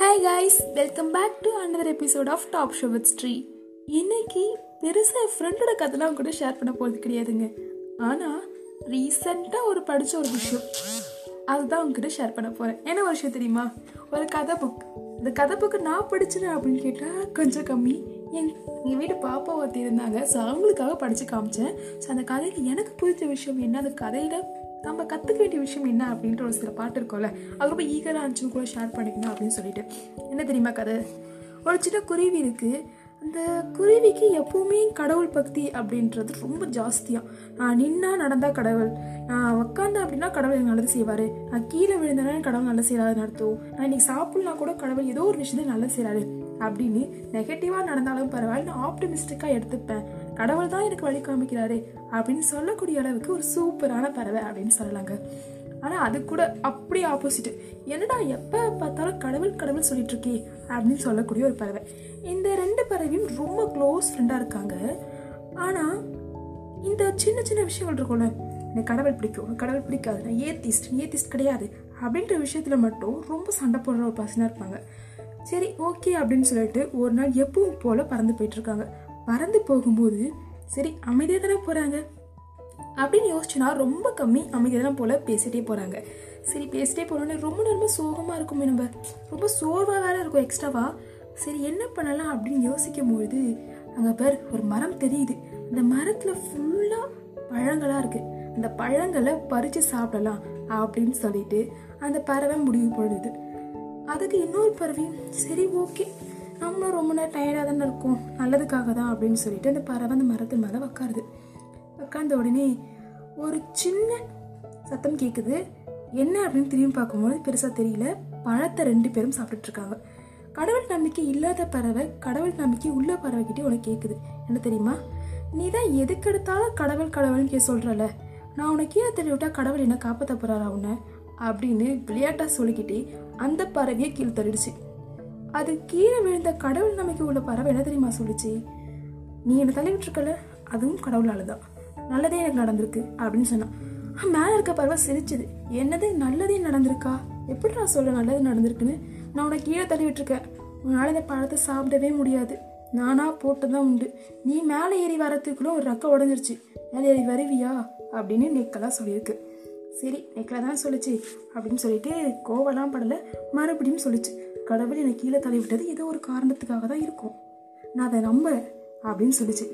Hi guys welcome back to another episode of top show with Sri இன்னைக்கு பெருசாக என் ஃப்ரெண்டோட கதைலாம் கூட ஷேர் பண்ண போகிறது கிடையாதுங்க. ஆனால் ரீசெண்டாக ஒரு படித்த ஒரு விஷயம். அதுதான் உங்ககிட்ட ஷேர் பண்ண போகிறேன் என்ன ஒரு விஷயம் தெரியுமா? ஒரு கதை புக் இந்த கதை புக்கு நான் படிச்சேன் அப்படின்னு கேட்டால் கொஞ்சம் கம்மி. என் எங்கள் வீட்டு பாப்பா ஒருத்தி இருந்தாங்க. ஸோ அவங்களுக்காக படித்து காமிச்சேன். ஸோ அந்த கதையில் எனக்கு பிடிச்ச விஷயம் என்ன அந்த கதையில் நம்ம கற்றுக்க வேண்டிய விஷயம் என்ன அப்படின்ற ஒரு சில பாட்டு இருக்கும்ல அது ரொம்ப ஈகராக இருந்துச்சுன்னு கூட ஷேர் பண்ணிக்கணும் அப்படின்னு சொல்லிட்டு. என்ன தெரியுமா கதை? ஒரு சின்ன குருவி இருக்குது அந்த குருவிக்கு எப்பவுமே கடவுள் பக்தி அப்படின்றது ரொம்ப ஜாஸ்தியாக நான் நின்னா நடந்தால் கடவுள். நான் உக்காந்தேன் அப்படின்னா கடவுள் எனக்கு நல்லது செய்வார். நான் கீழே விழுந்தேன்னா கடவுள் நல்லது செய்யறாரு நடத்தும் நான் இன்னைக்கு சாப்பிட்லாம் கூட கடவுள் ஏதோ ஒரு விஷயத்தை நல்லது செய்கிறாரு அப்படின்னு நெகட்டிவாக நடந்தாலும் பரவாயில்ல. நான் ஆப்டமிஸ்டிக்காக எடுத்துப்பேன். கடவுள் தான் எனக்கு வழி காமிக்கிறாரே அப்படின்னு சொல்லக்கூடிய அளவுக்கு ஒரு சூப்பரான பறவை அப்படின்னு சொல்லலாங்க. ஆனால் அது கூட அப்படி ஆப்போசிட் என்னடா எப்போ பார்த்தாலும் கடவுள் கடவுள் சொல்லிட்டு இருக்கே அப்படின்னு சொல்லக்கூடிய ஒரு பறவை. இந்த ரெண்டு பறவையும் ரொம்ப க்ளோஸ் ஃப்ரெண்டாக இருக்காங்க. ஆனால் இந்த சின்ன சின்ன விஷயங்கள் இருக்கும்ல. எனக்கு கடவுள் பிடிக்கும் கடவுள் பிடிக்காது நான் ஏத்திஸ்ட் ஏத்திஸ்ட் கிடையாது அப்படின்ற விஷயத்தில் மட்டும் ரொம்ப சண்டை போடுற ஒரு பர்சனாக இருப்பாங்க. சரி ஓகே அப்படின்னு சொல்லிட்டு ஒரு நாள் எப்பவும் போல் பறந்து போயிட்டுருக்காங்க பறந்து போகும்போது சரி அமைதியாக தானே போகிறாங்க அப்படின்னு யோசிச்சுனா ரொம்ப கம்மி அமைதியாக போல் பேசிகிட்டே போகிறாங்க சரி பேசிட்டே போகிறோன்னே ரொம்ப நேரமாக சோகமாக இருக்குமே நம்ம. ரொம்ப சோர்வாக வேறு இருக்கும் எக்ஸ்ட்ராவா சரி என்ன பண்ணலாம் அப்படின்னு யோசிக்கும் பொழுது அங்கே பேர் ஒரு மரம் தெரியுது. அந்த மரத்தில் ஃபுல்லாக பழங்களாக இருக்குது அந்த பழங்களை பறித்து சாப்பிடலாம் அப்படின்னு சொல்லிட்டு அந்த பறவை முடிவு போடுது. அதுக்கு இன்னொரு பறவையும் சரி ஓகே நம்மளும் ரொம்ப நேரம் டயர்டாக தானே இருக்கும். நல்லதுக்காக தான் அப்படின்னு சொல்லிட்டு அந்த பறவை அந்த மரத்து மேலே உக்காருது. உட்காந்த உடனே ஒரு சின்ன சத்தம் கேட்குது என்ன அப்படின்னு திரும்பி பார்க்கும்போது பெருசாக தெரியல. பழத்தை ரெண்டு பேரும் சாப்பிட்டுட்டு இருக்காங்க. கடவுள் நம்பிக்கை இல்லாத பறவை கடவுள் நம்பிக்கை உள்ள பறவைக்கிட்டே உனக்கு கேட்குது என்ன தெரியுமா? நீ தான் எதுக்கெடுத்தாலும் கடவுள் கடவுள்னு கே சொல்கிறல நான் உனக்கு கீழே தள்ளி விட்டா கடவுள் என்ன காப்பாற்ற போகிறாரா உன்னை? அப்படின்னு விளையாட்டாக சொல்லிக்கிட்டே அந்த பறவையை கீழே தள்ளிடுச்சு. அது கீழே விழுந்த கடவுள் நம்பிக்கை உள்ள பறவை என்ன தெரியுமா சொல்லிச்சு? நீ என்னை தள்ளி விட்டுருக்கல அதுவும் கடவுளால் தான் நல்லதே எனக்கு நடந்திருக்கு அப்படின்னு சொன்னான். மேலே இருக்க பறவை சிரிச்சுது. என்னது நல்லதே நடந்திருக்கா? எப்படி நான் சொல்ல நல்லது நடந்திருக்குன்னு? நான் உனக்கு கீழே தள்ளி விட்டுருக்கேன். உன்னால் இந்த பழத்தை சாப்பிடவே முடியாது. நானா போட்டு தான் உண்டு. நீ மேலே ஏறி வரத்துக்குள்ள ஒரு ரக்கம் உடஞ்சிருச்சு. மேலே ஏறி வருவியா? அப்படின்னு நெக்கெல்லாம் சொல்லியிருக்கு. சரி நெக்கில் தான் சொல்லுச்சு? அப்படின்னு சொல்லிட்டு கோவலாம் படலை. மறுபடியும் சொல்லுச்சு கடவுள் என்னை கீழே தள்ளிவிட்டது ஏதோ ஒரு காரணத்துக்காக தான் இருக்கும். நான் அதை நம்புறேன் அப்படின்னு சொல்லிச்சு.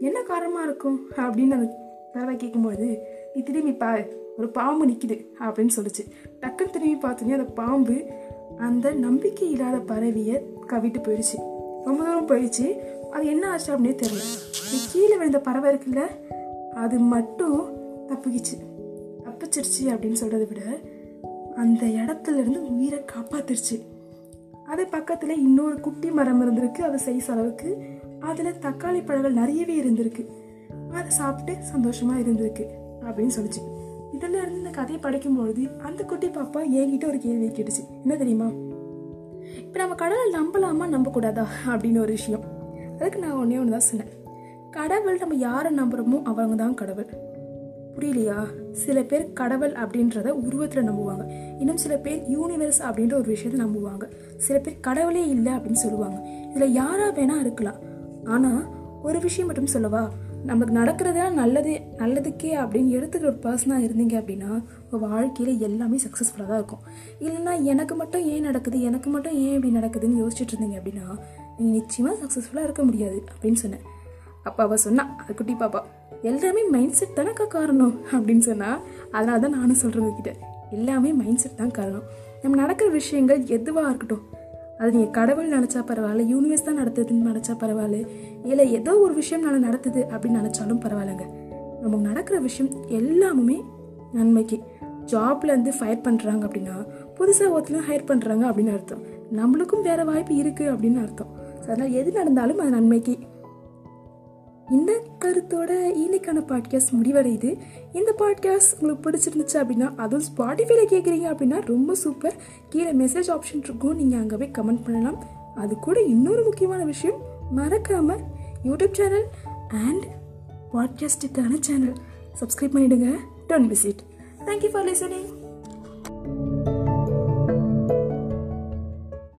என்ன காரணமாக இருக்கும்? அப்படின்னு அந்த பறவை கேட்கும்பொழுது நீ திரும்பி பா ஒரு பாம்பு நிற்கிது அப்படின்னு சொல்லிச்சு. டக்குன்னு திரும்பி பார்த்தோன்னே அந்த பாம்பு அந்த நம்பிக்கை இல்லாத பறவையை கவிட்டு போயிடுச்சு. ரொம்ப தூரம் போயிடுச்சு. அது என்ன ஆச்சு அப்படின்னே தெரியல. நீ கீழே விழுந்த பறவை இருக்குல்ல அது மட்டும் தப்புக்கிச்சு தப்பிச்சிருச்சு அப்படின்னு சொல்கிறத விட அந்த இடத்துல இருந்து உயிரை காப்பாத்திருச்சு. அது பக்கத்தில் இன்னொரு குட்டி மரம் இருந்திருக்கு அது சைஸ் அளவுக்கு. அதில் தக்காளி பழங்கள் நிறையவே இருந்திருக்கு. அதை சாப்பிட்டு சந்தோஷமாக இருந்திருக்கு அப்படின்னு சொல்லிச்சு. இதில் இருந்து இந்த கதையை படிக்கும்பொழுது அந்த குட்டி பாப்பா என்கிட்ட ஒரு கேள்வி கேட்டுச்சு. என்ன தெரியுமா? இப்போ நம்ம கடவுள் நம்பலாமா? நம்பக்கூடாதா? அப்படின்னு ஒரு விஷயம். அதுக்கு நான் ஒன்றே ஒன்று தான் சொன்னேன். கடவுள் நம்ம யாரை நம்புகிறோமோ அவங்க தான் கடவுள். புரியலையா? சில பேர் கடவுள் அப்படின்றத உருவத்தில் நம்புவாங்க. இன்னும் சில பேர் யூனிவர்ஸ் அப்படின்ற ஒரு விஷயத்தை நம்புவாங்க. சில பேர் கடவுளே இல்லை அப்படின்னு சொல்லுவாங்க. இதில் யாராக வேணால் இருக்கலாம். ஆனால் ஒரு விஷயம் மட்டும் சொல்லவா? நமக்கு நடக்கிறதா நல்லது நல்லதுக்கே அப்படின்னு எடுத்துக்கிற ஒரு பர்சனாக இருந்தீங்க அப்படின்னா உங்கள் வாழ்க்கையில் எல்லாமே சக்ஸஸ்ஃபுல்லாக தான் இருக்கும். இல்லைன்னா எனக்கு மட்டும் ஏன் நடக்குது எனக்கு மட்டும் ஏன் இப்படி நடக்குதுன்னு யோசிச்சுட்டு இருந்தீங்க அப்படின்னா நீங்கள் நிச்சயமாக சக்ஸஸ்ஃபுல்லாக இருக்க முடியாது அப்படின்னு சொன்னேன். அப்பாவை அவள் சொன்னா அது குட்டி பாப்பா. எல்லாமே மைண்ட் செட் தானக்கா காரணம் அப்படின்னு சொன்னால் அதனால தான் நானும் சொல்கிறேன் உங்ககிட்ட. எல்லாமே மைண்ட் செட் தான் காரணம். நம்ம நடக்கிற விஷயங்கள் எதுவாக இருக்கட்டும். அது நீங்கள் கடவுள் நினச்சா பரவாயில்ல யூனிவர்ஸ் தான் நடத்துதுன்னு நினச்சா பரவாயில்ல இல்லை ஏதோ ஒரு விஷயம் நான் நடத்துது அப்படின்னு நினச்சாலும் பரவாயில்லைங்க. நமக்கு நடக்கிற விஷயம் எல்லாமே நன்மைக்கு. ஜாப்லேருந்து ஃபயர் பண்ணுறாங்க அப்படின்னா புதுசாக ஒருத்தரும் ஹையர் பண்ணுறாங்க அப்படின்னு அர்த்தம். நம்மளுக்கும் வேறு வாய்ப்பு இருக்குது அப்படின்னு அர்த்தம். அதனால் எது நடந்தாலும் அது நன்மைக்கு. இந்த கருத்தோட இன்னைக்கான பாட்காஸ்ட் முடிவடையுது. இந்த பாட்காஸ்ட் உங்களுக்கு பிடிச்சிருந்துச்சு அப்படின்னா அதுவும் ஸ்பாட்டிஃபைல கேட்குறீங்க அப்படின்னா ரொம்ப சூப்பர் கீழே மெசேஜ் ஆப்ஷன் இருக்கும். நீங்கள் அங்கே போய் கமெண்ட் பண்ணலாம். அது கூட இன்னொரு முக்கியமான விஷயம் மறக்காமல் யூடியூப் சேனல் அண்ட் பாட்காஸ்டுக்கான சேனல் சப்ஸ்கிரைப் பண்ணிவிடுங்க don't visit thank you for listening